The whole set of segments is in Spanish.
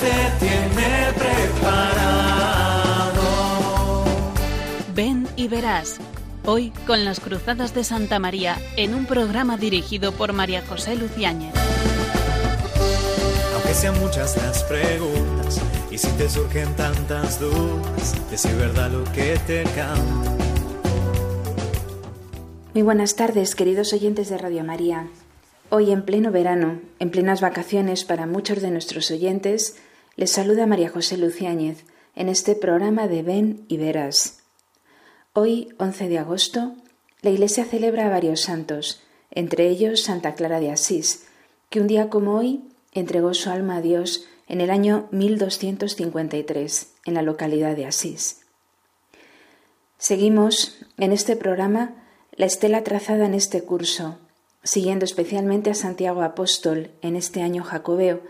Te tiene preparado. Ven y verás. Hoy con las Cruzadas de Santa María en un programa dirigido por María José Luciáñez. Aunque sean muchas las preguntas y si te surgen tantas dudas, decir verdad lo que te canta. Muy buenas tardes, queridos oyentes de Radio María. Hoy en pleno verano, en plenas vacaciones para muchos de nuestros oyentes, les saluda María José Luciáñez en este programa de Ven y Verás. Hoy, 11 de agosto, la Iglesia celebra a varios santos, entre ellos Santa Clara de Asís, que un día como hoy entregó su alma a Dios en el año 1253, en la localidad de Asís. Seguimos en este programa la estela trazada en este curso siguiendo especialmente a Santiago Apóstol en este año jacobeo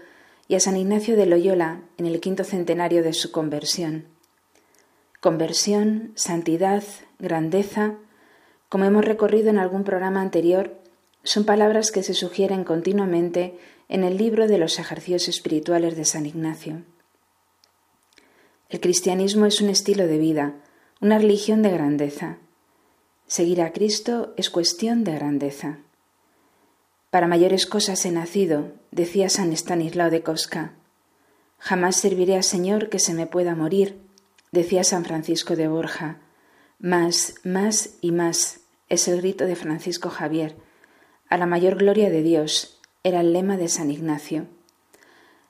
y a San Ignacio de Loyola en el quinto centenario de su conversión. Conversión, santidad, grandeza, como hemos recorrido en algún programa anterior, son palabras que se sugieren continuamente en el libro de los ejercicios espirituales de San Ignacio. El cristianismo es un estilo de vida, una religión de grandeza. Seguir a Cristo es cuestión de grandeza. Para mayores cosas he nacido, decía San Estanislao de Cosca. Jamás serviré al Señor que se me pueda morir, decía San Francisco de Borja. Más, más y más es el grito de Francisco Javier. A la mayor gloria de Dios era el lema de San Ignacio.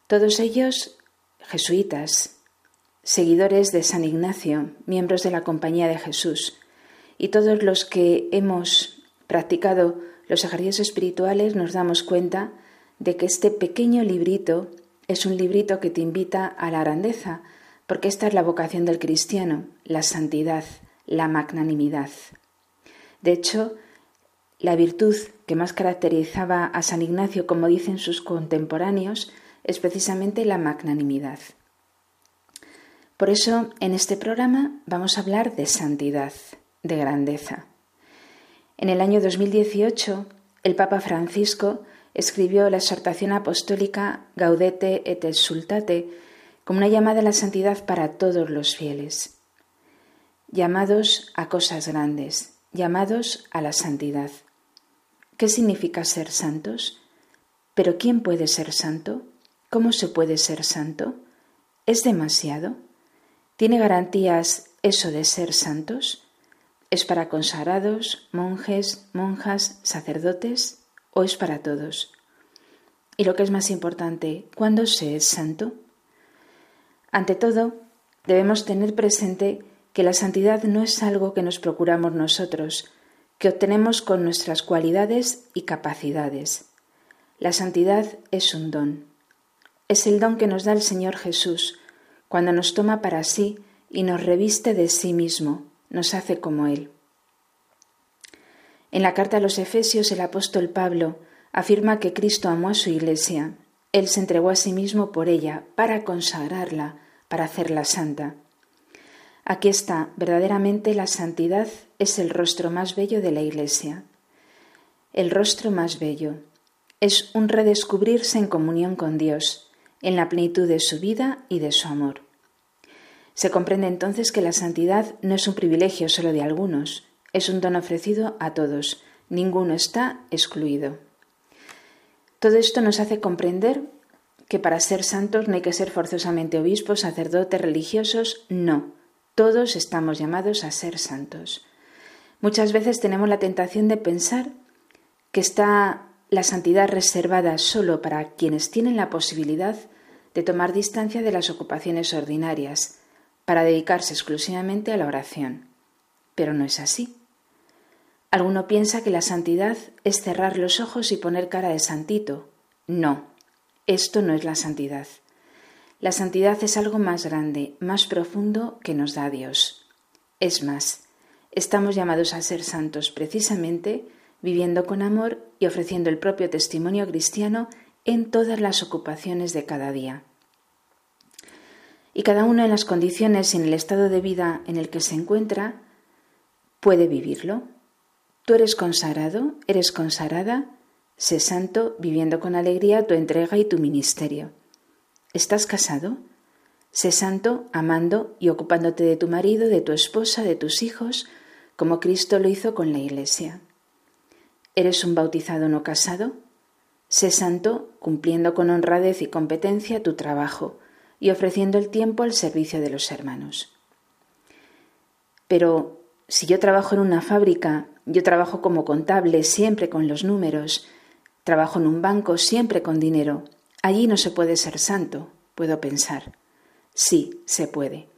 Todos ellos jesuitas, seguidores de San Ignacio, miembros de la Compañía de Jesús, y todos los que hemos practicado los ejercicios espirituales nos damos cuenta de que este pequeño librito es un librito que te invita a la grandeza, porque esta es la vocación del cristiano, la santidad, la magnanimidad. De hecho, la virtud que más caracterizaba a San Ignacio, como dicen sus contemporáneos, es precisamente la magnanimidad. Por eso, en este programa vamos a hablar de santidad, de grandeza. En el año 2018, el Papa Francisco escribió la exhortación apostólica Gaudete et exultate como una llamada a la santidad para todos los fieles. Llamados a cosas grandes, llamados a la santidad. ¿Qué significa ser santos? ¿Pero quién puede ser santo? ¿Cómo se puede ser santo? ¿Es demasiado? ¿Tiene garantías eso de ser santos? ¿Es para consagrados, monjes, monjas, sacerdotes o es para todos? Y lo que es más importante, ¿cuándo se es santo? Ante todo, debemos tener presente que la santidad no es algo que nos procuramos nosotros, que obtenemos con nuestras cualidades y capacidades. La santidad es un don. Es el don que nos da el Señor Jesús cuando nos toma para sí y nos reviste de sí mismo, nos hace como Él. En la carta a los Efesios el apóstol Pablo afirma que Cristo amó a su iglesia. Él se entregó a sí mismo por ella, para consagrarla, para hacerla santa. Aquí está, verdaderamente la santidad es el rostro más bello de la iglesia. El rostro más bello es un redescubrirse en comunión con Dios, en la plenitud de su vida y de su amor. Se comprende entonces que la santidad no es un privilegio solo de algunos, es un don ofrecido a todos, ninguno está excluido. Todo esto nos hace comprender que para ser santos no hay que ser forzosamente obispos, sacerdotes, religiosos, no, todos estamos llamados a ser santos. Muchas veces tenemos la tentación de pensar que está la santidad reservada solo para quienes tienen la posibilidad de tomar distancia de las ocupaciones ordinarias, para dedicarse exclusivamente a la oración. Pero no es así. Alguno piensa que la santidad es cerrar los ojos y poner cara de santito. No, esto no es la santidad. La santidad es algo más grande, más profundo que nos da Dios. Es más, estamos llamados a ser santos precisamente viviendo con amor y ofreciendo el propio testimonio cristiano en todas las ocupaciones de cada día y cada uno en las condiciones y en el estado de vida en el que se encuentra puede vivirlo. Tú eres consagrado, eres consagrada, sé santo viviendo con alegría tu entrega y tu ministerio. ¿Estás casado? Sé santo amando y ocupándote de tu marido, de tu esposa, de tus hijos, como Cristo lo hizo con la Iglesia. ¿Eres un bautizado no casado? Sé santo cumpliendo con honradez y competencia tu trabajo y ofreciendo el tiempo al servicio de los hermanos. Pero si yo trabajo en una fábrica, yo trabajo como contable siempre con los números, trabajo en un banco siempre con dinero, allí no se puede ser santo, puedo pensar. Sí, se puede.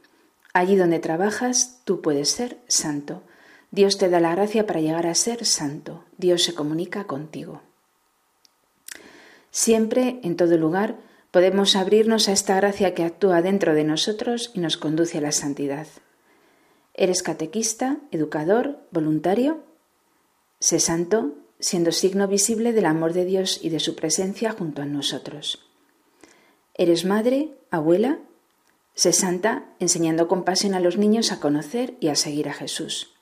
Allí donde trabajas, tú puedes ser santo. Dios te da la gracia para llegar a ser santo. Dios se comunica contigo. Siempre, en todo lugar, podemos abrirnos a esta gracia que actúa dentro de nosotros y nos conduce a la santidad. ¿Eres catequista, educador, voluntario? Sé santo, siendo signo visible del amor de Dios y de su presencia junto a nosotros. ¿Eres madre, abuela? Sé santa enseñando con pasión a los niños a conocer y a seguir a Jesús.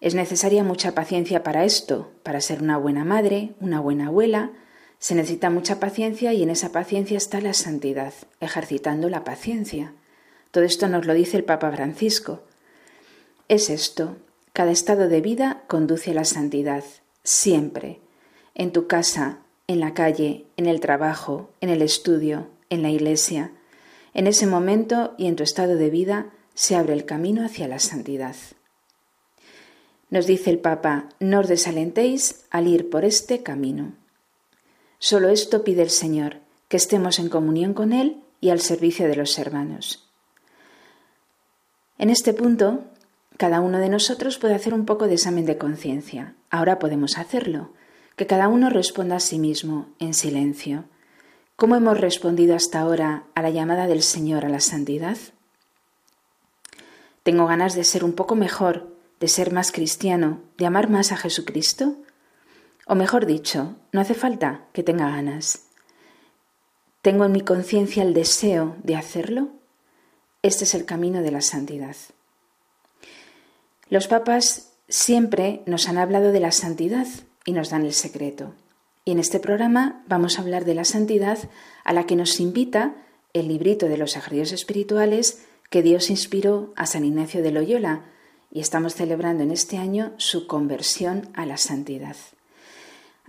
Es necesaria mucha paciencia para esto, para ser una buena madre, una buena abuela. Se necesita mucha paciencia y en esa paciencia está la santidad, ejercitando la paciencia. Todo esto nos lo dice el Papa Francisco. Es esto, cada estado de vida conduce a la santidad, siempre, en tu casa, en la calle, en el trabajo, en el estudio, en la iglesia, en ese momento y en tu estado de vida se abre el camino hacia la santidad. Nos dice el Papa, no os desalentéis al ir por este camino. Solo esto pide el Señor, que estemos en comunión con Él y al servicio de los hermanos. En este punto, cada uno de nosotros puede hacer un poco de examen de conciencia. Ahora podemos hacerlo. Que cada uno responda a sí mismo, en silencio. ¿Cómo hemos respondido hasta ahora a la llamada del Señor a la santidad? ¿Tengo ganas de ser un poco mejor, de ser más cristiano, de amar más a Jesucristo? O mejor dicho, no hace falta que tenga ganas. ¿Tengo en mi conciencia el deseo de hacerlo? Este es el camino de la santidad. Los papas siempre nos han hablado de la santidad y nos dan el secreto. Y en este programa vamos a hablar de la santidad a la que nos invita el librito de los ejercicios espirituales que Dios inspiró a San Ignacio de Loyola y estamos celebrando en este año su conversión a la santidad.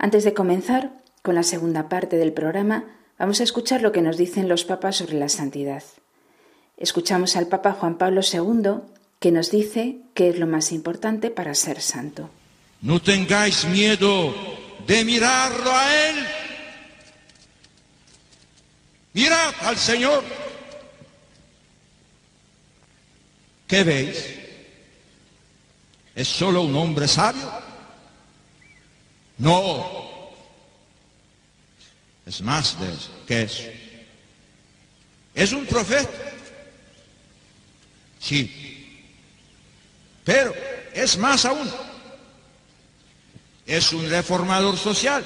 Antes de comenzar con la segunda parte del programa, vamos a escuchar lo que nos dicen los papas sobre la santidad. Escuchamos al Papa Juan Pablo II que nos dice qué es lo más importante para ser santo. No tengáis miedo de mirarlo a Él. Mirad al Señor. ¿Qué veis? ¿Es solo un hombre sabio? No. Es más de eso. ¿Qué es? ¿Es un profeta? Sí. Pero es más aún es un reformador social,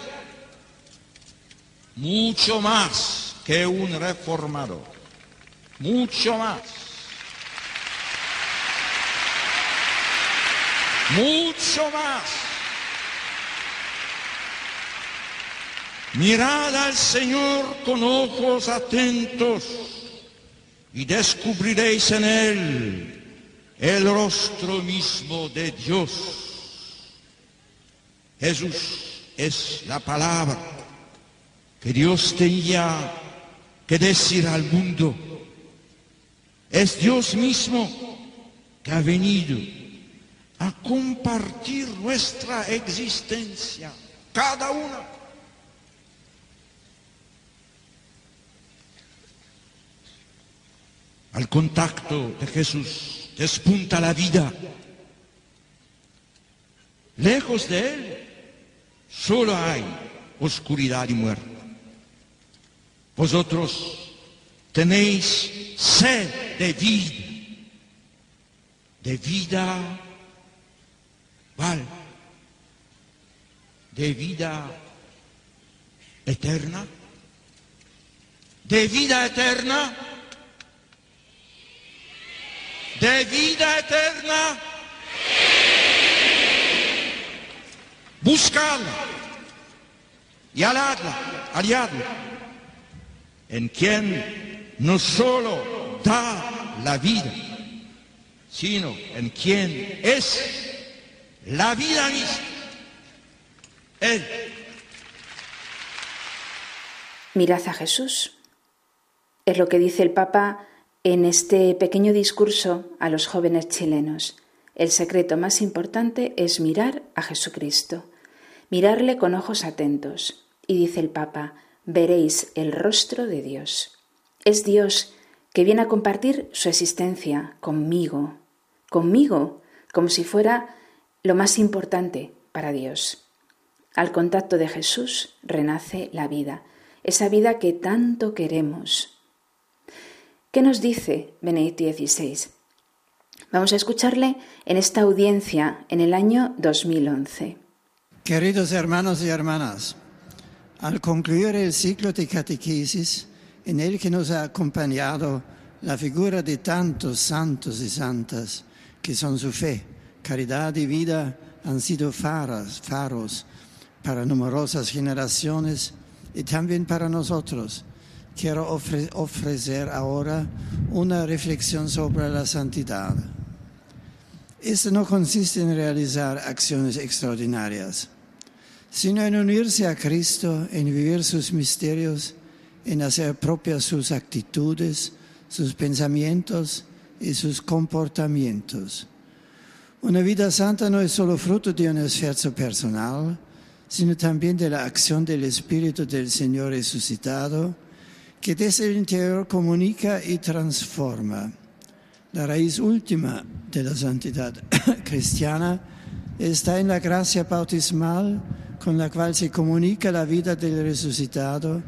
mucho más que un reformador, mucho más. Mucho más. Mirad al Señor con ojos atentos y descubriréis en Él el rostro mismo de Dios. Jesús es la palabra que Dios tenía que decir al mundo. Es Dios mismo que ha venido a compartir nuestra existencia, cada una. Al contacto de Jesús despunta la vida. Lejos de Él solo hay oscuridad y muerte. Vosotros tenéis sed de vida, de vida, ¿vale? De vida eterna, de vida eterna, de vida eterna. Buscadla y aladla, aliadla. en quien no solo da la vida, sino en quien es la vida misma. Él. Mirad a Jesús. Es lo que dice el Papa en este pequeño discurso a los jóvenes chilenos. El secreto más importante es mirar a Jesucristo, mirarle con ojos atentos. Y dice el Papa, veréis el rostro de Dios. Es Dios que viene a compartir su existencia conmigo, conmigo, como si fuera lo más importante para Dios. Al contacto de Jesús renace la vida, esa vida que tanto queremos. ¿Qué nos dice Benedicto XVI? Vamos a escucharle en esta audiencia en el año 2011. Queridos hermanos y hermanas, al concluir el ciclo de catequesis en el que nos ha acompañado la figura de tantos santos y santas que son su fe, caridad y vida han sido faros, faros para numerosas generaciones y también para nosotros. Quiero ofrecer ahora una reflexión sobre la santidad. Esto no consiste en realizar acciones extraordinarias sino en unirse a Cristo, en vivir sus misterios, en hacer propias sus actitudes, sus pensamientos y sus comportamientos. Una vida santa no es solo fruto de un esfuerzo personal, sino también de la acción del Espíritu del Señor resucitado, que desde el interior comunica y transforma. La raíz última de la santidad cristiana está en la gracia bautismal, con la cual se comunica la vida del resucitado,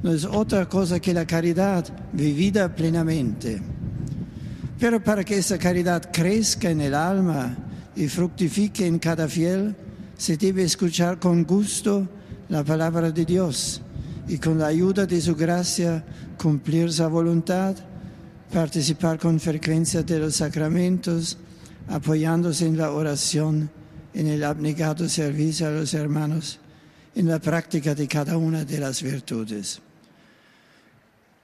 no es otra cosa que la caridad vivida plenamente. Pero para que esa caridad crezca en el alma y fructifique en cada fiel, se debe escuchar con gusto la palabra de Dios y con la ayuda de su gracia cumplir su voluntad, participar con frecuencia de los sacramentos, apoyándose en la oración en el abnegado servicio a los hermanos, en la práctica de cada una de las virtudes.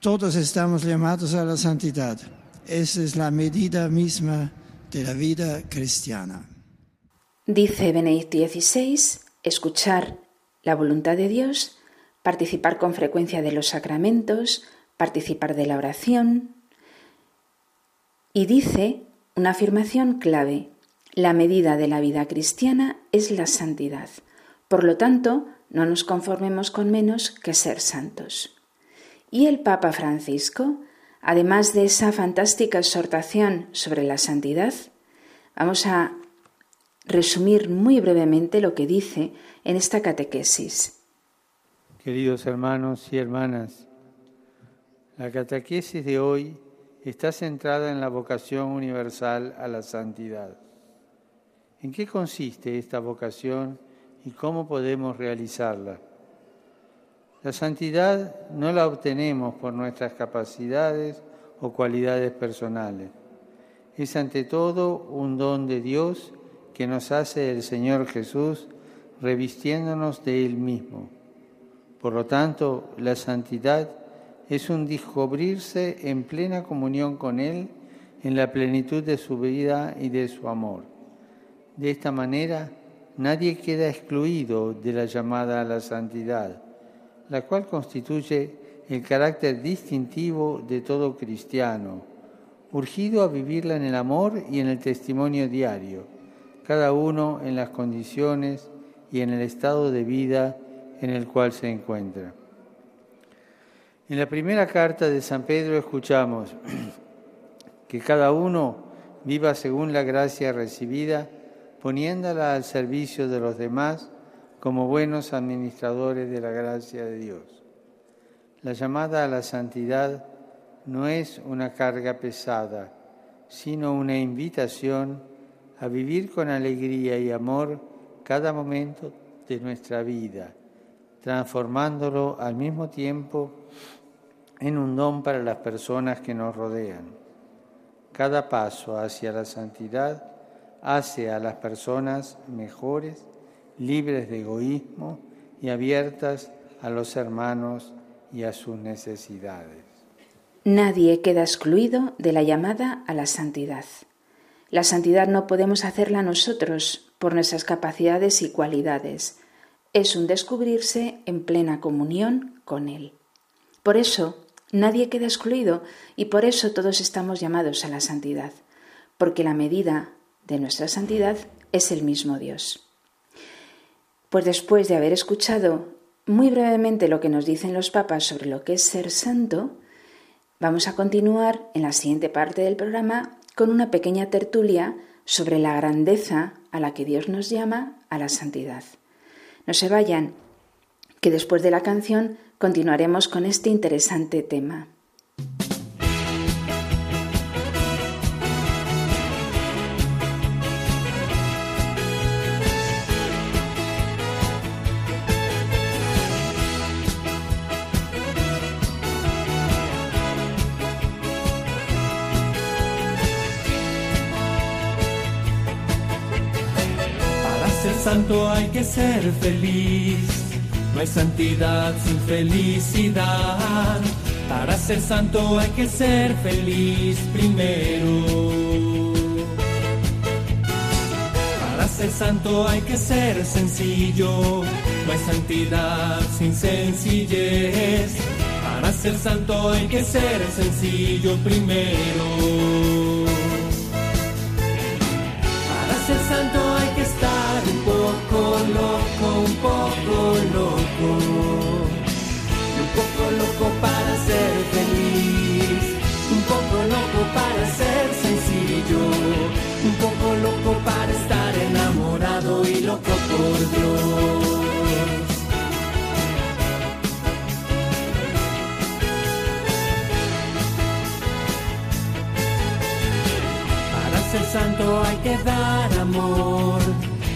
Todos estamos llamados a la santidad. Esa es la medida misma de la vida cristiana. Dice Benedicto XVI, escuchar la voluntad de Dios, participar con frecuencia de los sacramentos, participar de la oración. Y dice una afirmación clave, la medida de la vida cristiana es la santidad. Por lo tanto, no nos conformemos con menos que ser santos. Y el Papa Francisco, además de esa fantástica exhortación sobre la santidad, vamos a resumir muy brevemente lo que dice en esta catequesis. Queridos hermanos y hermanas, la catequesis de hoy está centrada en la vocación universal a la santidad. ¿En qué consiste esta vocación y cómo podemos realizarla? La santidad no la obtenemos por nuestras capacidades o cualidades personales. Es ante todo un don de Dios que nos hace el Señor Jesús revistiéndonos de Él mismo. Por lo tanto, la santidad es un descubrirse en plena comunión con Él en la plenitud de su vida y de su amor. De esta manera, nadie queda excluido de la llamada a la santidad, la cual constituye el carácter distintivo de todo cristiano, urgido a vivirla en el amor y en el testimonio diario, cada uno en las condiciones y en el estado de vida en el cual se encuentra. En la primera carta de San Pedro escuchamos que cada uno viva según la gracia recibida, poniéndola al servicio de los demás como buenos administradores de la gracia de Dios. La llamada a la santidad no es una carga pesada, sino una invitación a vivir con alegría y amor cada momento de nuestra vida, transformándolo al mismo tiempo en un don para las personas que nos rodean. Cada paso hacia la santidad hace a las personas mejores, libres de egoísmo y abiertas a los hermanos y a sus necesidades. Nadie queda excluido de la llamada a la santidad. La santidad no podemos hacerla nosotros por nuestras capacidades y cualidades. Es un descubrirse en plena comunión con Él. Por eso, nadie queda excluido y por eso todos estamos llamados a la santidad, porque la medida de nuestra santidad es el mismo Dios. Pues después de haber escuchado muy brevemente lo que nos dicen los papas sobre lo que es ser santo, vamos a continuar en la siguiente parte del programa con una pequeña tertulia sobre la grandeza a la que Dios nos llama a la santidad. No se vayan, que después de la canción continuaremos con este interesante tema. Que ser feliz. No hay santidad sin felicidad. Para ser santo hay que ser feliz primero. Para ser santo hay que ser sencillo. No hay santidad sin sencillez. Para ser santo hay que ser sencillo primero. Santo hay que dar amor.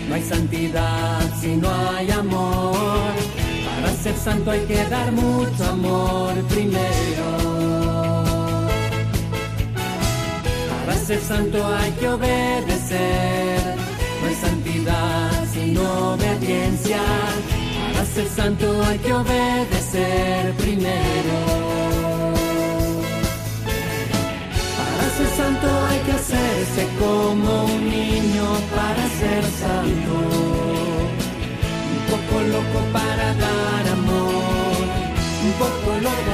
No hay santidad si no hay amor. Para ser santo hay que dar mucho amor primero. Para ser santo hay que obedecer. No hay santidad sin obediencia. Para ser santo hay que obedecer primero. Que hacerse como un niño para ser santo. Un poco loco para dar amor, un poco loco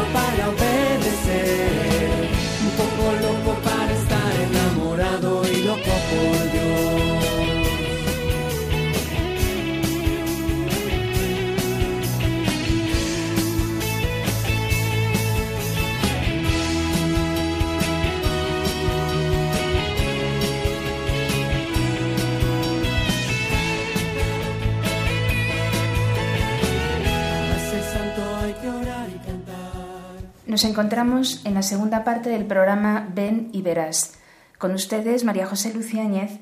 Nos encontramos en la segunda parte del programa Ven y Verás. Con ustedes, María José Luciáñez,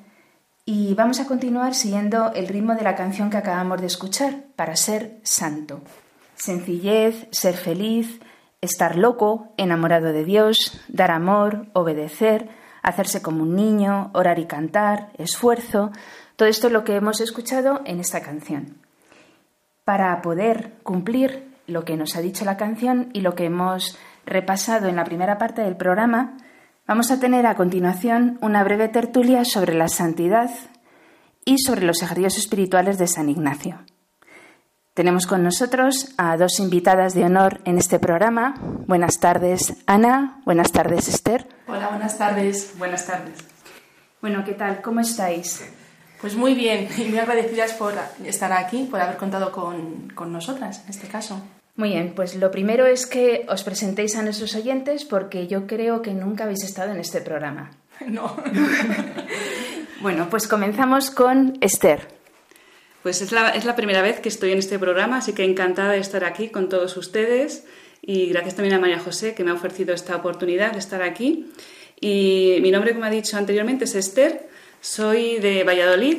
y vamos a continuar siguiendo el ritmo de la canción que acabamos de escuchar, para ser santo. Sencillez, ser feliz, estar loco, enamorado de Dios, dar amor, obedecer, hacerse como un niño, orar y cantar, esfuerzo, todo esto es lo que hemos escuchado en esta canción. Para poder cumplir lo que nos ha dicho la canción y lo que hemos repasado en la primera parte del programa, vamos a tener a continuación una breve tertulia sobre la santidad y sobre los ejercicios espirituales de San Ignacio. Tenemos con nosotros a dos invitadas de honor en este programa. Buenas tardes, Ana. Buenas tardes, Esther. Hola, buenas tardes. Buenas tardes. Bueno, ¿qué tal? ¿Cómo estáis? Pues muy bien y muy agradecidas por estar aquí, por haber contado con, con nosotras en este caso. Muy bien, pues lo primero es que os presentéis a nuestros oyentes porque yo creo que nunca habéis estado en este programa. No. Bueno, pues comenzamos con Esther. Pues es la, es la primera vez que estoy en este programa, así que encantada de estar aquí con todos ustedes y gracias también a María José que me ha ofrecido esta oportunidad de estar aquí. Y mi nombre, como ha dicho anteriormente, es Esther, soy de Valladolid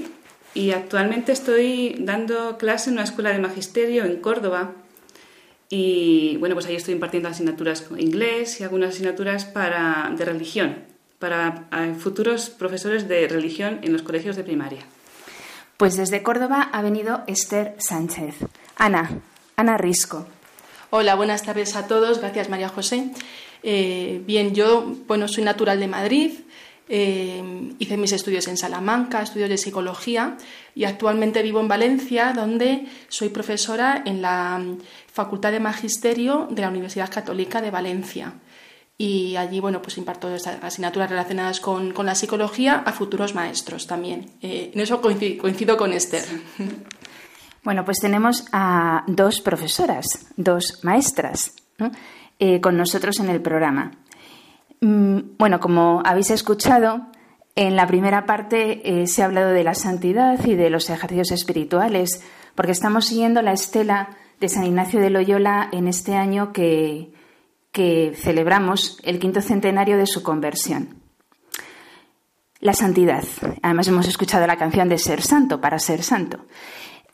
y actualmente estoy dando clase en una escuela de magisterio en Córdoba. Y bueno, pues ahí estoy impartiendo asignaturas como inglés y algunas asignaturas para, de religión, para futuros profesores de religión en los colegios de primaria. Pues desde Córdoba ha venido Esther Sánchez. Ana, Ana Risco. Hola, buenas tardes a todos. Gracias, María José. Eh, bien, yo, bueno, soy natural de Madrid. Eh, hice mis estudios en Salamanca, estudios de psicología, y actualmente vivo en Valencia, donde soy profesora en la Facultad de Magisterio de la Universidad Católica de Valencia. Y allí, bueno, pues imparto asignaturas relacionadas con, la psicología a futuros maestros también. Eh, en eso coincido, con Esther. Bueno, pues tenemos a dos profesoras, dos maestras, eh, con nosotros en el programa. Mm, bueno, como habéis escuchado, en la primera parte eh, se ha hablado de la santidad y de los ejercicios espirituales, porque estamos siguiendo la estela de San Ignacio de Loyola en este año que, celebramos el quinto centenario de su conversión. La santidad. Además hemos escuchado la canción de Ser Santo para ser santo.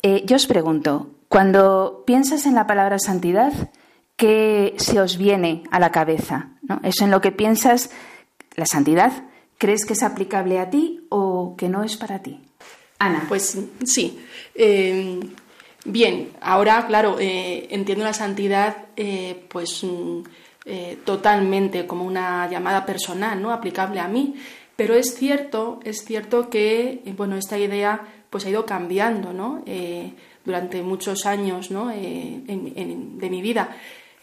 Eh, yo os pregunto, cuando piensas en la palabra santidad, ¿qué se os viene a la cabeza? ¿No? ¿Eso en lo que piensas, la santidad, crees que es aplicable a ti o que no es para ti? Ana. Pues sí. Eh, bien, ahora, claro, eh, entiendo la santidad, pues mm, totalmente como una llamada personal, ¿no? Aplicable a mí. Pero es cierto, es cierto que, bueno, esta idea pues ha ido cambiando ¿no? Eh, durante muchos años ¿no? Eh, de mi vida.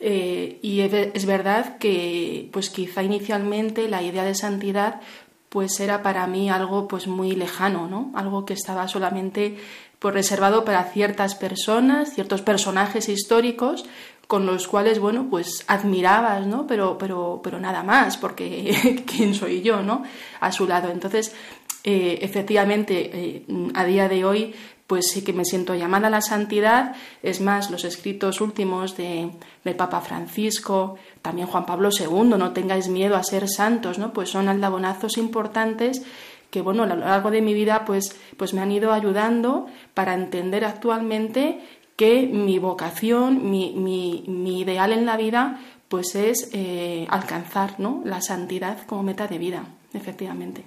Eh, y es verdad que pues quizá inicialmente la idea de santidad pues era para mí algo pues muy lejano, ¿no? Algo que estaba solamente pues reservado para ciertas personas, ciertos personajes históricos con los cuales, bueno, pues admirabas, ¿no? Pero, pero, pero nada más, porque quién soy yo, ¿no? A su lado. Entonces, eh, efectivamente, eh, a día de hoy, pues sí que me siento llamada a la santidad. Es más, los escritos últimos de, del Papa Francisco, también Juan Pablo II, no tengáis miedo a ser santos, ¿no? Pues son aldabonazos importantes que, bueno, a lo largo de mi vida, pues, pues me han ido ayudando para entender actualmente que mi vocación, mi, mi, ideal en la vida, pues es eh, alcanzar ¿no? la santidad como meta de vida, efectivamente.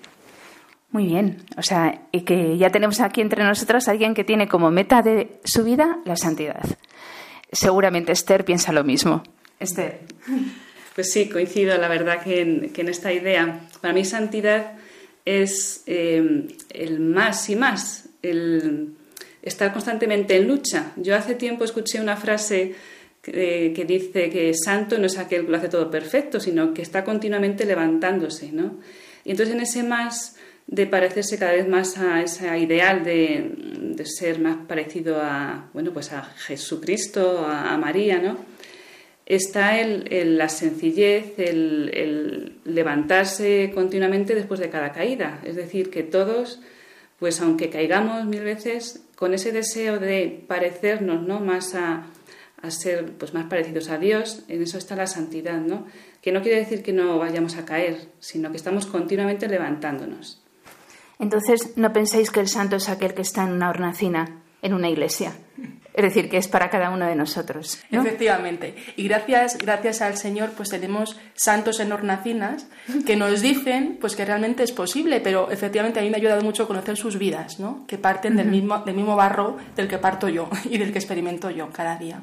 Muy bien, o sea, y que ya tenemos aquí entre nosotras alguien que tiene como meta de su vida la santidad. Seguramente Esther piensa lo mismo. Esther. Pues sí, coincido, la verdad, que en, esta idea. Para mí santidad es eh, el más y más, el estar constantemente en lucha. Yo hace tiempo escuché una frase que, que, dice que santo no es aquel que lo hace todo perfecto, sino que está continuamente levantándose, ¿no? Y entonces en ese más de parecerse cada vez más a ese ideal de, ser más parecido a, bueno, pues a Jesucristo, a, María, ¿no? Está el, la sencillez, el, levantarse continuamente después de cada caída. Es decir, que todos, pues aunque caigamos mil veces, con ese deseo de parecernos ¿no? más a, a ser pues, más parecidos a Dios, en eso está la santidad, ¿no? Que no quiere decir que no vayamos a caer, sino que estamos continuamente levantándonos. Entonces, no penséis que el santo es aquel que está en una hornacina, en una iglesia. Es decir, que es para cada uno de nosotros. Efectivamente. Y gracias, gracias al Señor, pues tenemos santos en hornacinas que nos dicen pues que realmente es posible, pero efectivamente a mí me ha ayudado mucho conocer sus vidas, ¿no? que parten del mismo, del mismo barro del que parto yo y del que experimento yo cada día.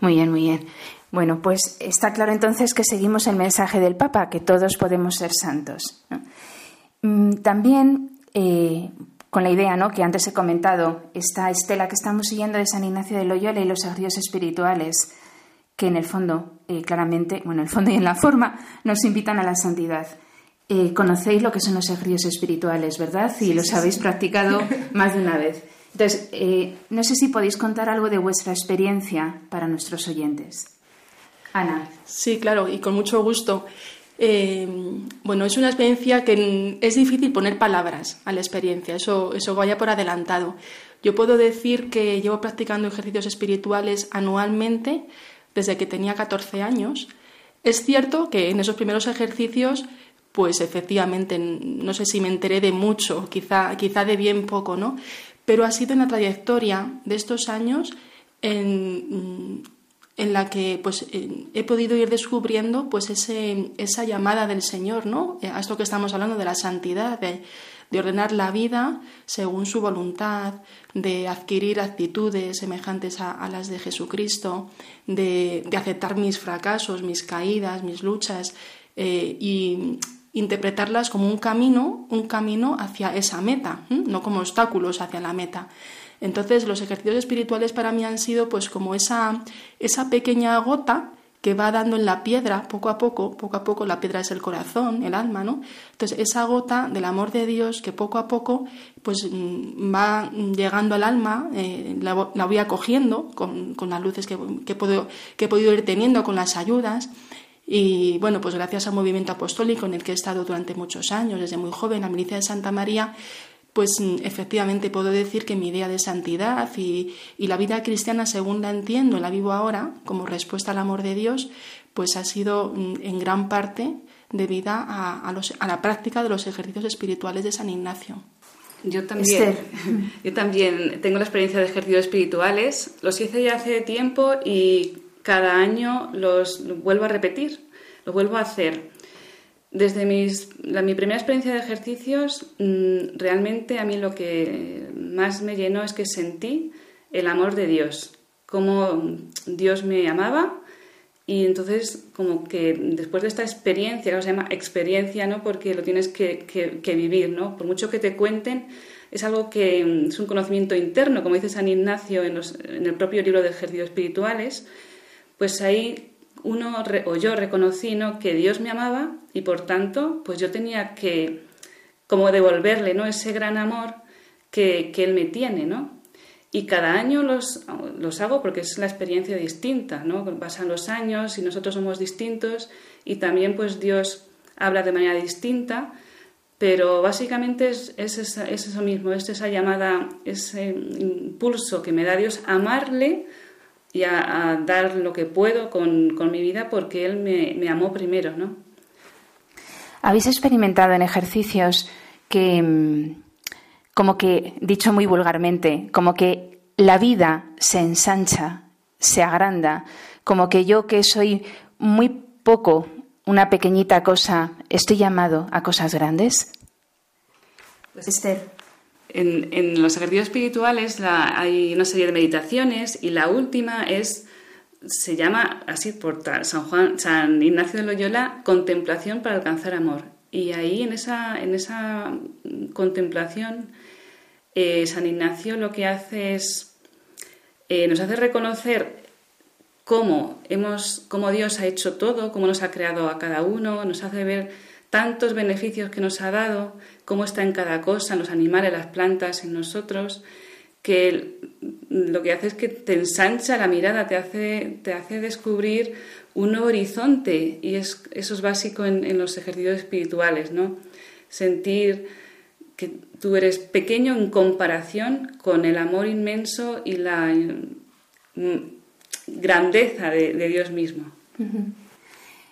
Muy bien, muy bien. Bueno, pues está claro entonces que seguimos el mensaje del Papa, que todos podemos ser santos. También, eh, con la idea ¿no? que antes he comentado, esta estela que estamos siguiendo de San Ignacio de Loyola y los ejercicios espirituales, que en el fondo, eh, claramente, bueno, en el fondo y en la forma, nos invitan a la santidad. Eh, conocéis lo que son los ejercicios espirituales, ¿verdad? Y los habéis practicado más de una vez. Entonces, no sé si podéis contar algo de vuestra experiencia para nuestros oyentes. Ana. Sí, claro, y con mucho gusto. Eh, bueno, es una experiencia que es difícil poner palabras a la experiencia, eso, eso vaya por adelantado. Yo puedo decir que llevo practicando ejercicios espirituales anualmente desde que tenía 14 años. Es cierto que en esos primeros ejercicios, pues efectivamente, no sé si me enteré de mucho, quizá, quizá de bien poco, ¿no? Pero ha sido en la trayectoria de estos años en, en la que pues eh, he podido ir descubriendo pues ese, esa llamada del Señor, ¿no? A esto que estamos hablando de la santidad, de, de ordenar la vida según su voluntad, de adquirir actitudes semejantes a, las de Jesucristo, de, aceptar mis fracasos, mis caídas, mis luchas eh, y interpretarlas como un camino, un camino hacia esa meta, no como obstáculos hacia la meta. Entonces los ejercicios espirituales para mí han sido pues como esa, esa pequeña gota que va dando en la piedra poco a poco, poco a poco, la piedra es el corazón, el alma, ¿no? Entonces esa gota del amor de Dios que poco a poco pues mm, va llegando al alma, eh, la, voy acogiendo con, las luces que, que, puedo, que he podido ir teniendo, con las ayudas. Y bueno, pues gracias al movimiento apostólico en el que he estado durante muchos años, desde muy joven, la milicia de Santa María, pues mm, efectivamente puedo decir que mi idea de santidad y, la vida cristiana según la entiendo y la vivo ahora como respuesta al amor de Dios, pues ha sido mm, en gran parte debida a, a, la práctica de los ejercicios espirituales de San Ignacio. Yo también, yo también tengo la experiencia de ejercicios espirituales, los hice ya hace tiempo y cada año los vuelvo a repetir, los vuelvo a hacer. Desde mis, mi primera experiencia de ejercicios, mm, realmente a mí lo que más me llenó es que sentí el amor de Dios, cómo Dios me amaba y entonces como que después de esta experiencia, que se llama experiencia, ¿no? porque lo tienes que, que, vivir, ¿no? por mucho que te cuenten, es algo que mm, es un conocimiento interno, como dice San Ignacio en, en el propio libro de ejercicios espirituales, pues ahí uno o yo reconocí ¿no? que Dios me amaba y por tanto pues yo tenía que como devolverle ¿no? ese gran amor que, Él me tiene, ¿no? Y cada año los, los, hago porque es la experiencia distinta, ¿no? Pasan los años y nosotros somos distintos y también pues Dios habla de manera distinta, pero básicamente es, es, eso mismo, es esa llamada, ese impulso que me da Dios amarle y a, dar lo que puedo con, mi vida porque Él me, amó primero, ¿no? ¿Habéis experimentado en ejercicios que, mm, como que, dicho muy vulgarmente, como que la vida se ensancha, se agranda, como que yo que soy muy poco, una pequeñita cosa, estoy llamado a cosas grandes? Pues Esther. En, los ejercicios espirituales hay una serie de meditaciones y la última es, se llama así por San, Juan, San Ignacio de Loyola, contemplación para alcanzar amor. Y ahí en esa, en esa contemplación, eh, San Ignacio lo que hace es, eh, nos hace reconocer cómo, hemos, cómo Dios ha hecho todo, cómo nos ha creado a cada uno, nos hace ver tantos beneficios que nos ha dado, cómo está en cada cosa, en los animales, las plantas, en nosotros, que lo que hace es que te ensancha la mirada, te hace, te hace descubrir un nuevo horizonte y es, eso es básico en, los ejercicios espirituales, ¿no? Sentir que tú eres pequeño en comparación con el amor inmenso y la mm, grandeza de, de Dios mismo.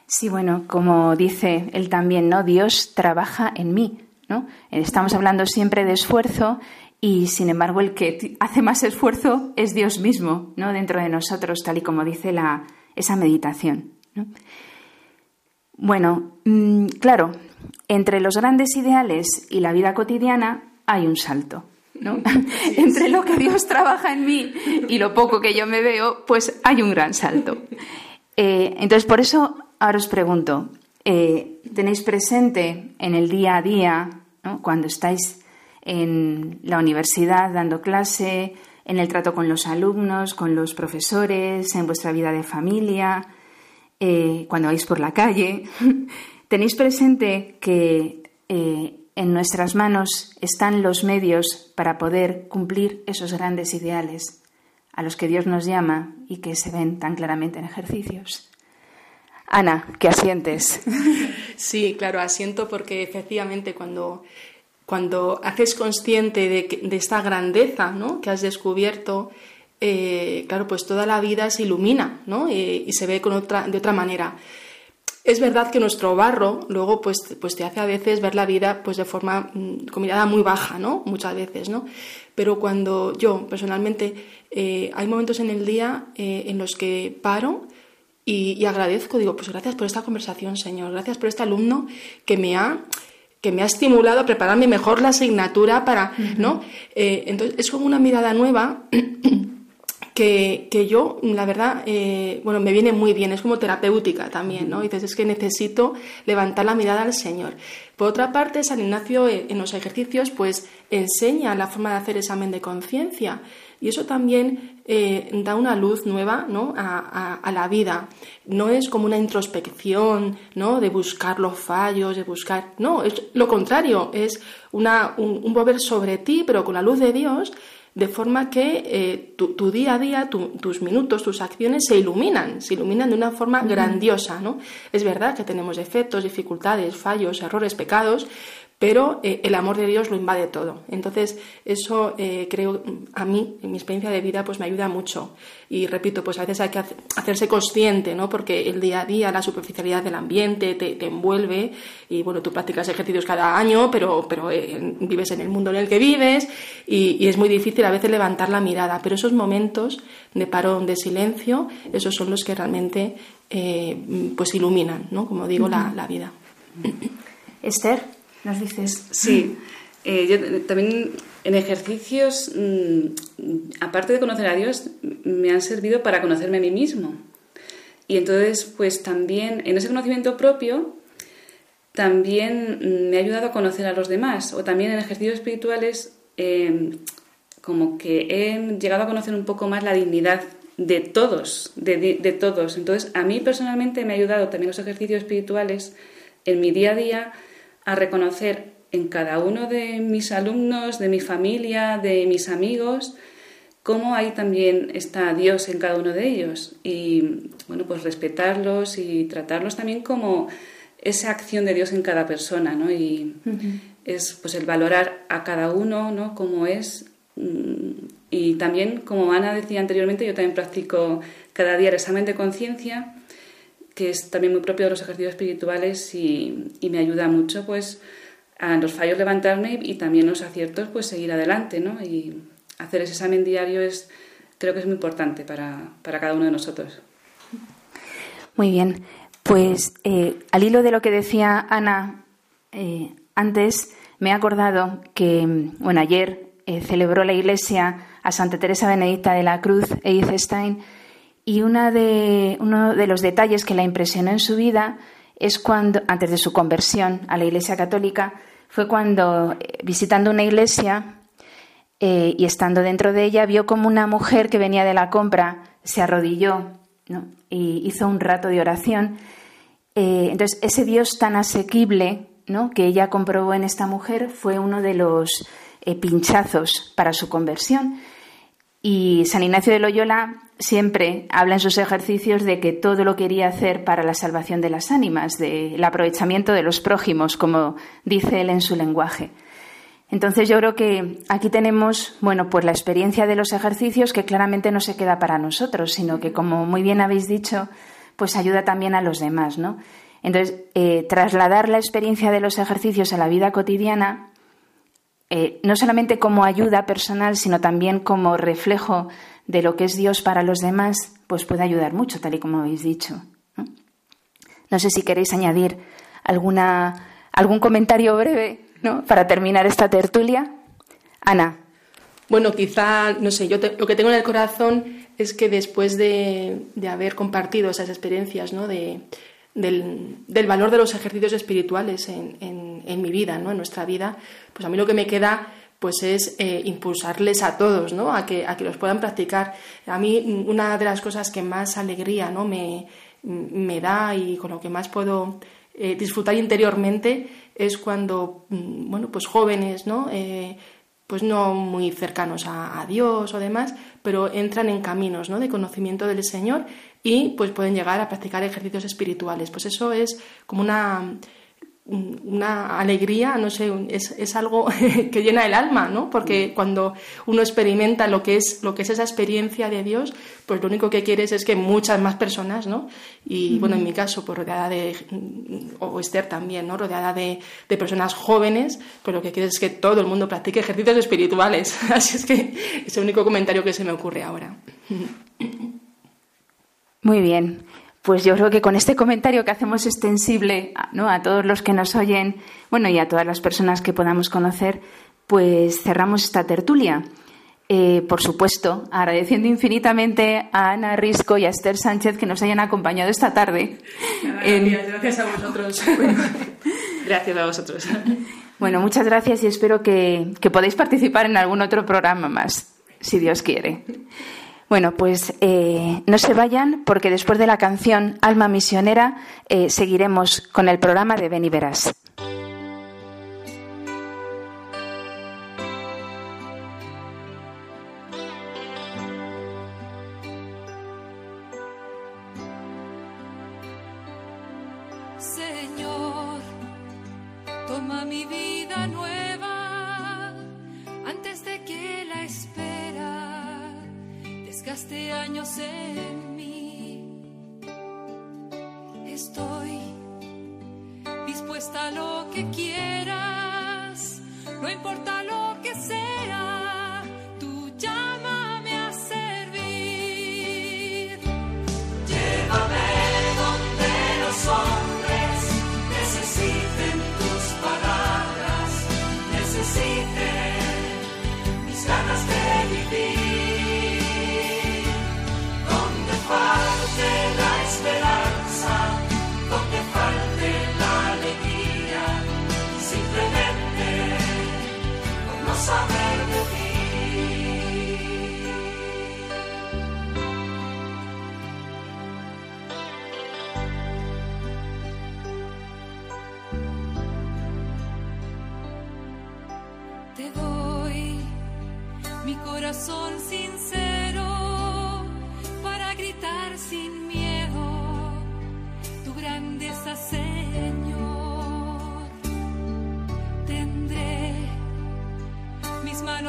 Sí, bueno, como dice él también, ¿no? Dios trabaja en mí, ¿no? Estamos hablando siempre de esfuerzo y, sin embargo, el que hace más esfuerzo es Dios mismo, ¿no? Dentro de nosotros, tal y como dice la, esa meditación. Bueno, mm, claro, entre los grandes ideales y la vida cotidiana hay un salto. ¿no? entre lo que Dios trabaja en mí y lo poco que yo me veo, pues hay un gran salto. Eh, entonces, por eso ahora os pregunto, eh, ¿tenéis presente en el día a día, cuando estáis en la universidad dando clase, en el trato con los alumnos, con los profesores, en vuestra vida de familia, eh, cuando vais por la calle? ¿Tenéis presente que en nuestras manos están los medios para poder cumplir esos grandes ideales a los que Dios nos llama y que se ven tan claramente en ejercicios. Ana, ¿qué asientes? Sí, claro, asiento porque efectivamente cuando, cuando haces consciente de, de esta grandeza ¿no? que has descubierto, eh, claro, pues toda la vida se ilumina ¿no? Y se ve con otra, de otra manera. Es verdad que nuestro barro luego pues, pues te hace a veces ver la vida pues de forma mm, con mirada muy baja, ¿no? Muchas veces, ¿no? Pero cuando yo personalmente eh, hay momentos en el día eh, en los que paro y, agradezco, digo, pues gracias por esta conversación, Señor, gracias por este alumno que me ha que me ha estimulado a prepararme mejor la asignatura para, ¿no? Eh, entonces es como una mirada nueva que, que yo, la verdad, eh, bueno, me viene muy bien, es como terapéutica también, ¿no? Y dices, es que necesito levantar la mirada al Señor. Por otra parte, San Ignacio eh, en los ejercicios, pues enseña la forma de hacer examen de conciencia. Y eso también eh, da una luz nueva ¿no? a, la vida. No es como una introspección ¿no? de buscar los fallos, de buscar... No, es lo contrario, es una, un, un volver sobre ti, pero con la luz de Dios de forma que eh, tu, día a día, tus minutos, tus acciones se iluminan, se iluminan de una forma grandiosa. ¿no? Es verdad que tenemos defectos, dificultades, fallos, errores, pecados, pero eh, el amor de Dios lo invade todo. Entonces, eso eh, creo, a mí, en mi experiencia de vida, pues me ayuda mucho. Y repito, pues a veces hay que hacerse consciente, ¿no? Porque el día a día, la superficialidad del ambiente te, envuelve y, bueno, tú practicas ejercicios cada año, pero, pero eh, vives en el mundo en el que vives y, y, es muy difícil a veces levantar la mirada. Pero esos momentos de parón, de silencio, esos son los que realmente, pues iluminan, ¿no? Como digo, la, la vida. Esther nos dices. Sí, eh, yo también en ejercicios, mm, aparte de conocer a Dios, me han servido para conocerme a mí mismo. Y entonces, pues también en ese conocimiento propio, también mm, me ha ayudado a conocer a los demás. O también en ejercicios espirituales, em, como que he llegado a conocer un poco más la dignidad de todos, de, de, todos. Entonces, a mí personalmente me ha ayudado también los ejercicios espirituales en mi día a día a reconocer en cada uno de mis alumnos, de mi familia, de mis amigos, cómo ahí también está Dios en cada uno de ellos y bueno, pues respetarlos y tratarlos también como esa acción de Dios en cada persona, ¿no? Y es pues el valorar a cada uno, ¿no? Como es mm, y también como Ana decía anteriormente, yo también practico cada día el examen de conciencia que es también muy propio de los ejercicios espirituales y, me ayuda mucho pues a los fallos levantarme y, también los aciertos pues seguir adelante, ¿no? Y hacer ese examen diario es creo que es muy importante para, cada uno de nosotros. Muy bien, pues eh, al hilo de lo que decía Ana eh, antes, me he acordado que, bueno, ayer eh, celebró la Iglesia a Santa Teresa Benedicta de la Cruz e Eichstein y una de, uno de los detalles que la impresionó en su vida es cuando, antes de su conversión a la Iglesia Católica, fue cuando, eh, visitando una iglesia eh, y estando dentro de ella, vio como una mujer que venía de la compra se arrodilló y hizo un rato de oración. Eh, entonces, ese Dios tan asequible ¿no? que ella comprobó en esta mujer fue uno de los pinchazos para su conversión. Y San Ignacio de Loyola siempre habla en sus ejercicios de que todo lo quería hacer para la salvación de las ánimas, del aprovechamiento de los prójimos, como dice él en su lenguaje. Entonces yo creo que aquí tenemos, bueno, pues la experiencia de los ejercicios que claramente no se queda para nosotros, sino que como muy bien habéis dicho, pues ayuda también a los demás, ¿no? Entonces, eh, trasladar la experiencia de los ejercicios a la vida cotidiana, eh, no solamente como ayuda personal, sino también como reflejo de lo que es Dios para los demás, pues puede ayudar mucho, tal y como habéis dicho. No, sé si queréis añadir alguna, algún comentario breve ¿no? para terminar esta tertulia. Ana. Bueno, quizá, no sé, yo lo que tengo en el corazón es que después de, haber compartido esas experiencias ¿no? de, del, valor de los ejercicios espirituales en, mi vida, ¿no? en nuestra vida, pues a mí lo que me queda pues es eh, impulsarles a todos, ¿no? A que, a que los puedan practicar. A mí una de las cosas que más alegría, ¿no? Me, me da y con lo que más puedo eh, disfrutar interiormente es cuando, mm, bueno, pues jóvenes, ¿no? Eh, pues no muy cercanos a, a, Dios o demás, pero entran en caminos ¿no? de conocimiento del Señor y pues pueden llegar a practicar ejercicios espirituales. Pues eso es como una una alegría, no sé, es, es, algo que llena el alma, ¿no? Porque cuando uno experimenta lo que es lo que es esa experiencia de Dios, pues lo único que quieres es que muchas más personas, ¿no? Y bueno, en mi caso, pues rodeada de, o Esther también, ¿no? Rodeada de, de personas jóvenes, pues lo que quieres es que todo el mundo practique ejercicios espirituales. Así es que es el único comentario que se me ocurre ahora. Muy bien. pues yo creo que con este comentario que hacemos extensible ¿no? a todos los que nos oyen, bueno, y a todas las personas que podamos conocer, pues cerramos esta tertulia. Eh, por supuesto, agradeciendo infinitamente a Ana Risco y a Esther Sánchez que nos hayan acompañado esta tarde. Gracias, a vosotros. gracias a vosotros. Bueno, muchas gracias y espero que, que podáis participar en algún otro programa más, si Dios quiere. Bueno, pues eh, no se vayan porque después de la canción Alma Misionera eh, seguiremos con el programa de Ven y Verás.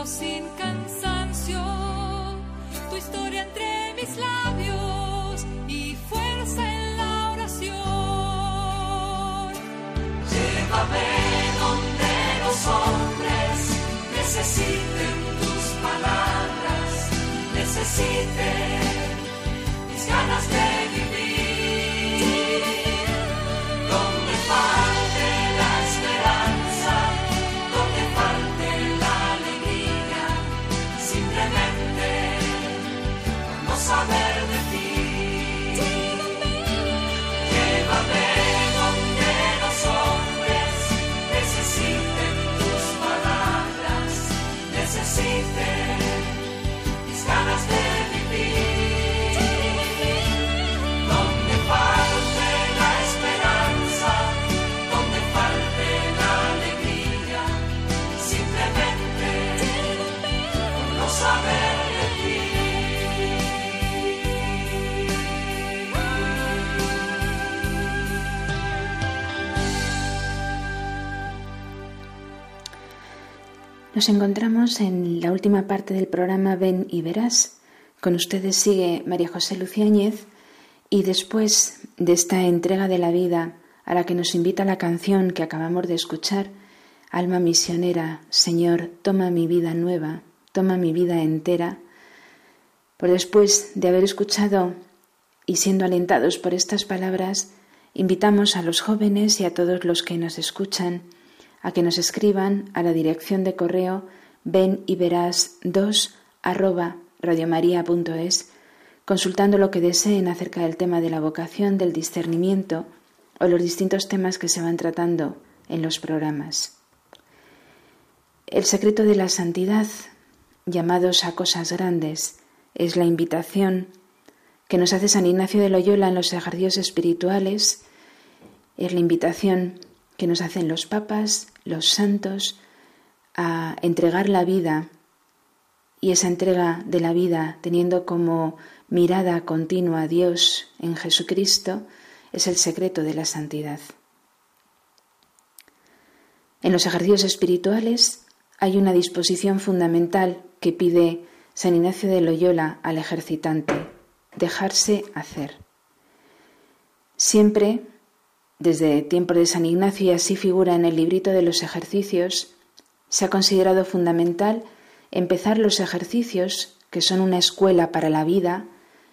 sin cansancio tu historia entre mis labios y fuerza en la oración. Llévame donde los hombres necesiten tus palabras, necesiten mis ganas de Nos encontramos en la última parte del programa Ven y Verás. Con ustedes sigue María José Luciáñez y después de esta entrega de la vida a la que nos invita la canción que acabamos de escuchar, Alma misionera, Señor, toma mi vida nueva, toma mi vida entera. Por después de haber escuchado y siendo alentados por estas palabras, invitamos a los jóvenes y a todos los que nos escuchan a que nos escriban a la dirección de correo ven y verás 2 arroba radiomaria.es consultando lo que deseen acerca del tema de la vocación, del discernimiento o los distintos temas que se van tratando en los programas. El secreto de la santidad, llamados a cosas grandes, es la invitación que nos hace San Ignacio de Loyola en los ejercicios espirituales, es la invitación que nos hacen los papas, los santos, a entregar la vida y esa entrega de la vida teniendo como mirada continua a Dios en Jesucristo es el secreto de la santidad. En los ejercicios espirituales hay una disposición fundamental que pide San Ignacio de Loyola al ejercitante, dejarse hacer. Siempre desde tiempo de San Ignacio y así figura en el librito de los ejercicios, se ha considerado fundamental empezar los ejercicios, que son una escuela para la vida,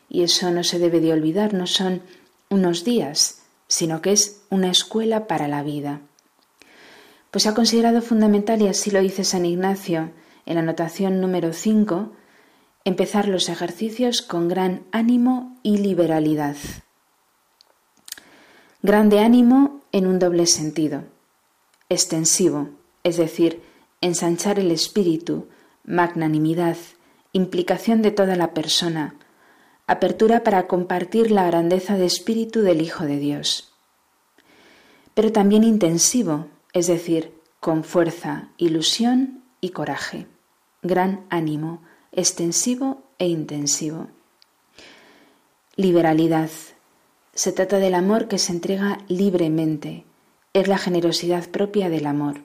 y eso no se debe de olvidar, no son unos días, sino que es una escuela para la vida. Pues se ha considerado fundamental, y así lo dice San Ignacio en la anotación número 5, empezar los ejercicios con gran ánimo y liberalidad. Grande ánimo en un doble sentido. Extensivo, es decir, ensanchar el espíritu, magnanimidad, implicación de toda la persona, apertura para compartir la grandeza de espíritu del Hijo de Dios. Pero también intensivo, es decir, con fuerza, ilusión y coraje, gran ánimo, extensivo e intensivo. Liberalidad. Se trata del amor que se entrega libremente, es la generosidad propia del amor.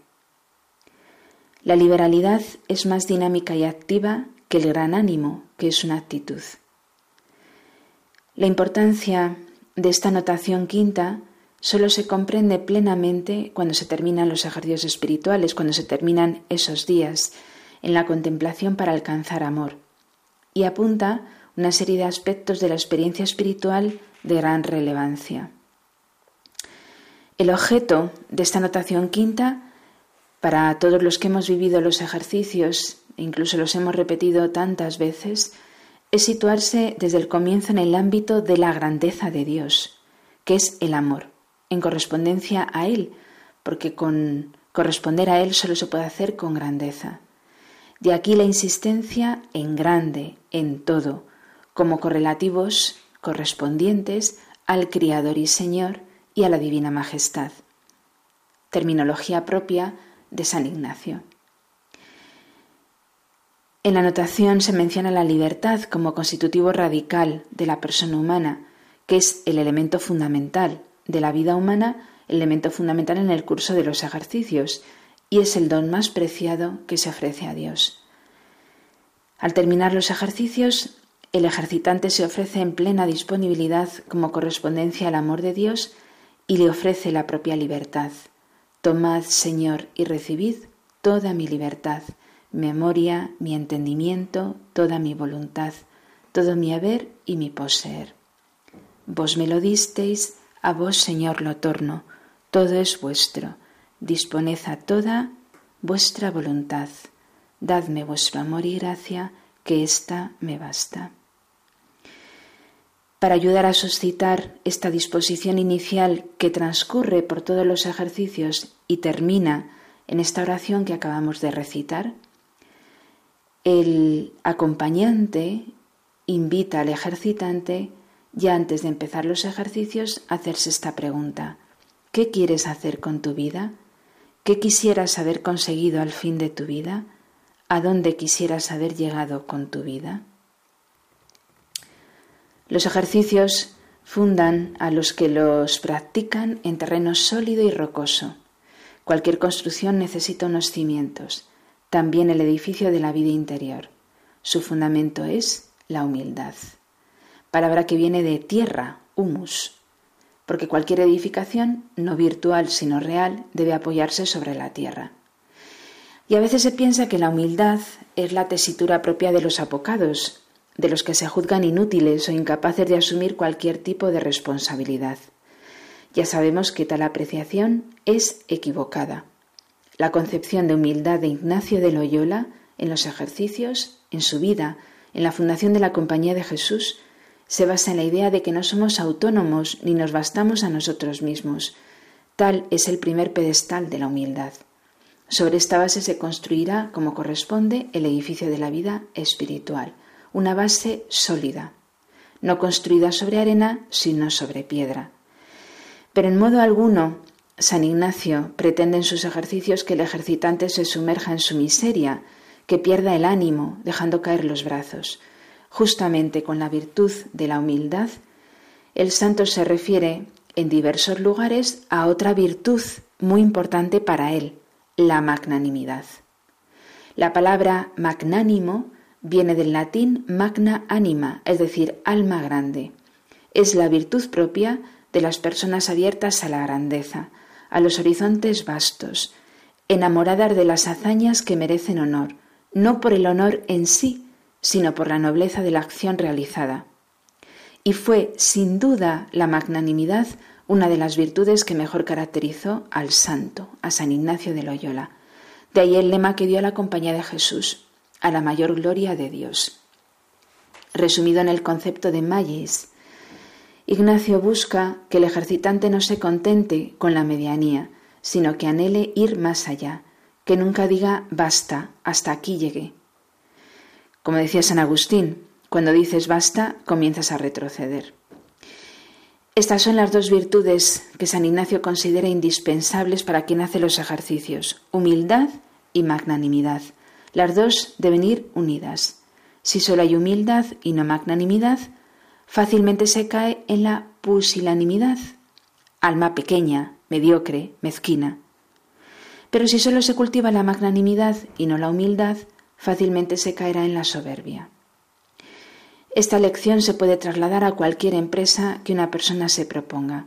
La liberalidad es más dinámica y activa que el gran ánimo, que es una actitud. La importancia de esta notación quinta solo se comprende plenamente cuando se terminan los ejercicios espirituales, cuando se terminan esos días en la contemplación para alcanzar amor, y apunta una serie de aspectos de la experiencia espiritual de gran relevancia. El objeto de esta notación quinta para todos los que hemos vivido los ejercicios, incluso los hemos repetido tantas veces, es situarse desde el comienzo en el ámbito de la grandeza de Dios, que es el amor, en correspondencia a Él, porque con corresponder a Él solo se puede hacer con grandeza. De aquí la insistencia en grande, en todo, como correlativos correspondientes al Criador y Señor y a la Divina Majestad. Terminología propia de San Ignacio. En la notación se menciona la libertad como constitutivo radical de la persona humana, que es el elemento fundamental de la vida humana, elemento fundamental en el curso de los ejercicios, y es el don más preciado que se ofrece a Dios. Al terminar los ejercicios, el ejercitante se ofrece en plena disponibilidad como correspondencia al amor de Dios y le ofrece la propia libertad. Tomad, Señor, y recibid toda mi libertad, memoria, mi entendimiento, toda mi voluntad, todo mi haber y mi poseer. Vos me lo disteis, a vos, Señor, lo torno, todo es vuestro, disponed a toda vuestra voluntad, dadme vuestro amor y gracia, que ésta me basta para ayudar a suscitar esta disposición inicial que transcurre por todos los ejercicios y termina en esta oración que acabamos de recitar, el acompañante invita al ejercitante, ya antes de empezar los ejercicios, a hacerse esta pregunta. ¿Qué quieres hacer con tu vida? ¿Qué quisieras haber conseguido al fin de tu vida? ¿A dónde quisieras haber llegado con tu vida? Los ejercicios fundan a los que los practican en terreno sólido y rocoso. Cualquier construcción necesita unos cimientos, también el edificio de la vida interior. Su fundamento es la humildad, palabra que viene de tierra, humus, porque cualquier edificación, no virtual sino real, debe apoyarse sobre la tierra. Y a veces se piensa que la humildad es la tesitura propia de los apocados, de los que se juzgan inútiles o incapaces de asumir cualquier tipo de responsabilidad. Ya sabemos que tal apreciación es equivocada. La concepción de humildad de Ignacio de Loyola en los ejercicios, en su vida, en la fundación de la Compañía de Jesús, se basa en la idea de que no somos autónomos ni nos bastamos a nosotros mismos. Tal es el primer pedestal de la humildad. Sobre esta base se construirá, como corresponde, el edificio de la vida espiritual una base sólida, no construida sobre arena, sino sobre piedra. Pero en modo alguno, San Ignacio pretende en sus ejercicios que el ejercitante se sumerja en su miseria, que pierda el ánimo, dejando caer los brazos. Justamente con la virtud de la humildad, el santo se refiere en diversos lugares a otra virtud muy importante para él, la magnanimidad. La palabra magnánimo Viene del latín magna anima, es decir, alma grande. Es la virtud propia de las personas abiertas a la grandeza, a los horizontes vastos, enamoradas de las hazañas que merecen honor, no por el honor en sí, sino por la nobleza de la acción realizada. y fue sin duda la magnanimidad una de las virtudes que mejor caracterizó al santo, a San Ignacio de Loyola. De ahí el lema que dio a la compañía de Jesús, a la mayor gloria de Dios. Resumido en el concepto de Magis, Ignacio busca que el ejercitante no se contente con la medianía, sino que anhele ir más allá, que nunca diga basta, hasta aquí llegué. Como decía San Agustín, cuando dices basta, comienzas a retroceder. Estas son las dos virtudes que San Ignacio considera indispensables para quien hace los ejercicios, humildad y magnanimidad. Las dos deben ir unidas. Si solo hay humildad y no magnanimidad, fácilmente se cae en la pusilanimidad, alma pequeña, mediocre, mezquina. Pero si solo se cultiva la magnanimidad y no la humildad, fácilmente se caerá en la soberbia. Esta lección se puede trasladar a cualquier empresa que una persona se proponga.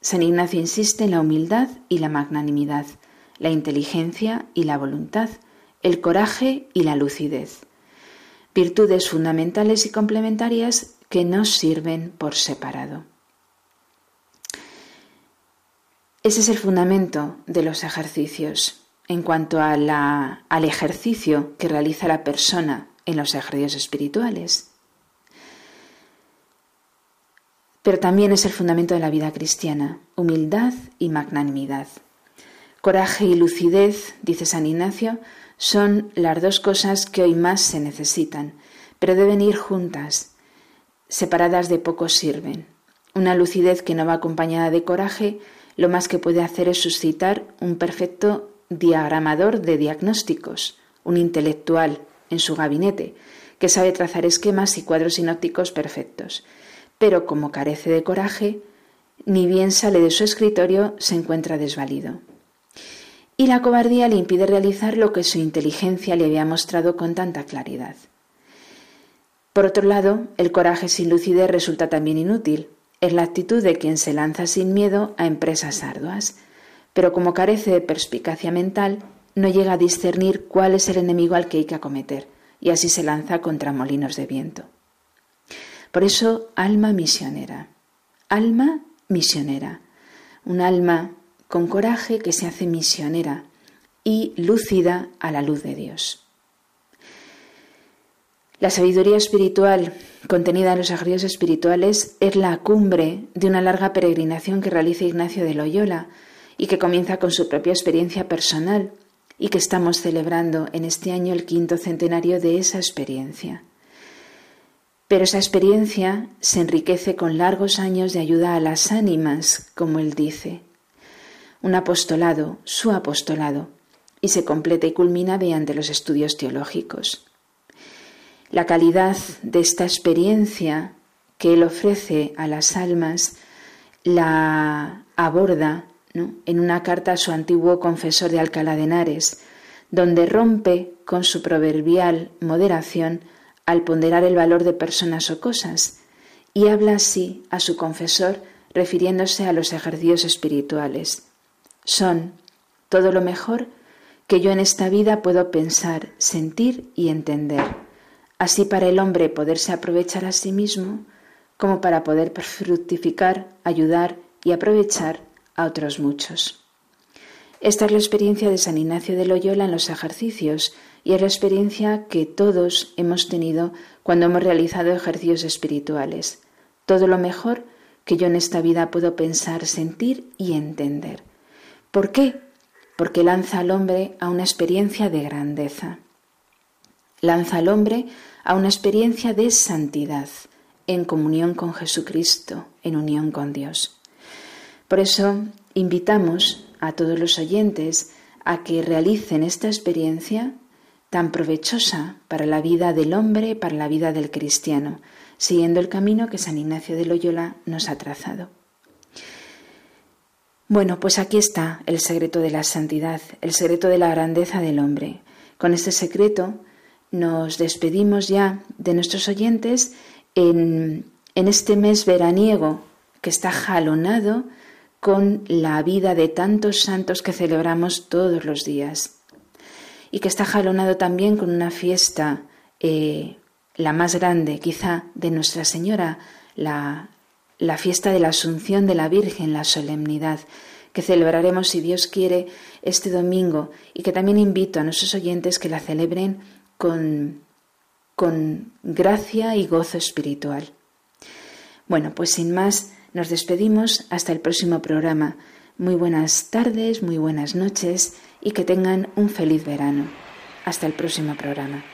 San Ignacio insiste en la humildad y la magnanimidad, la inteligencia y la voluntad, el coraje y la lucidez, virtudes fundamentales y complementarias que nos sirven por separado. Ese es el fundamento de los ejercicios en cuanto al ejercicio que realiza la persona en los ejercicios espirituales. Pero también es el fundamento de la vida cristiana, humildad y magnanimidad. Coraje y lucidez, dice San Ignacio, son las dos cosas que hoy más se necesitan, pero deben ir juntas. Separadas de poco sirven. Una lucidez que no va acompañada de coraje, lo más que puede hacer es suscitar un perfecto diagramador de diagnósticos, un intelectual en su gabinete, que sabe trazar esquemas y cuadros sinópticos perfectos pero como carece de coraje, ni bien sale de su escritorio, se encuentra desvalido. Y la cobardía le impide realizar lo que su inteligencia le había mostrado con tanta claridad. Por otro lado, el coraje sin lucidez resulta también inútil. Es la actitud de quien se lanza sin miedo a empresas arduas, pero como carece de perspicacia mental, no llega a discernir cuál es el enemigo al que hay que acometer, y así se lanza contra molinos de viento. Por eso, alma misionera. Alma misionera. Un alma con coraje que se hace misionera y lúcida a la luz de Dios. La sabiduría espiritual contenida en los ejercicios espirituales es la cumbre de una larga peregrinación que realiza Ignacio de Loyola y que comienza con su propia experiencia personal y que estamos celebrando en este año el quinto centenario de esa experiencia. Pero esa experiencia se enriquece con largos años de ayuda a las ánimas, como él dice. Un apostolado, su apostolado, y se completa y culmina mediante los estudios teológicos. La calidad de esta experiencia que él ofrece a las almas la aborda en una carta a su antiguo confesor de Alcalá de Henares, donde rompe con su proverbial moderación al ponderar el valor de personas o cosas y habla así a su confesor refiriéndose a los ejercicios espirituales. Son todo lo mejor que yo en esta vida puedo pensar, sentir y entender, así para el hombre poderse aprovechar a sí mismo como para poder fructificar, ayudar y aprovechar a otros muchos. Esta es la experiencia de San Ignacio de Loyola en los ejercicios y es la experiencia que todos hemos tenido cuando hemos realizado ejercicios espirituales. Todo lo mejor que yo en esta vida puedo pensar, sentir y entender. ¿Por qué? Porque lanza al hombre a una experiencia de grandeza. Lanza al hombre a una experiencia de santidad, en comunión con Jesucristo, en unión con Dios. Por eso invitamos a todos los oyentes a que realicen esta experiencia tan provechosa para la vida del hombre, para la vida del cristiano, siguiendo el camino que San Ignacio de Loyola nos ha trazado. Bueno, pues aquí está el secreto de la santidad, el secreto de la grandeza del hombre. Con este secreto nos despedimos ya de nuestros oyentes en, este mes veraniego que está jalonado con la vida de tantos santos que celebramos todos los días y que está jalonado también con una fiesta, eh, la más grande quizá de Nuestra Señora, la, la fiesta de la Asunción de la Virgen, la solemnidad que celebraremos, si Dios quiere, este domingo y que también invito a nuestros oyentes que la celebren con, con gracia y gozo espiritual. Bueno, pues sin más, nos despedimos hasta el próximo programa. Muy buenas tardes, muy buenas noches y que tengan un feliz verano. Hasta el próximo programa.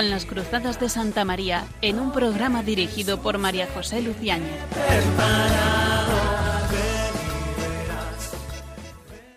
Con las Cruzadas de Santa María en un programa dirigido por María José Luciáñez.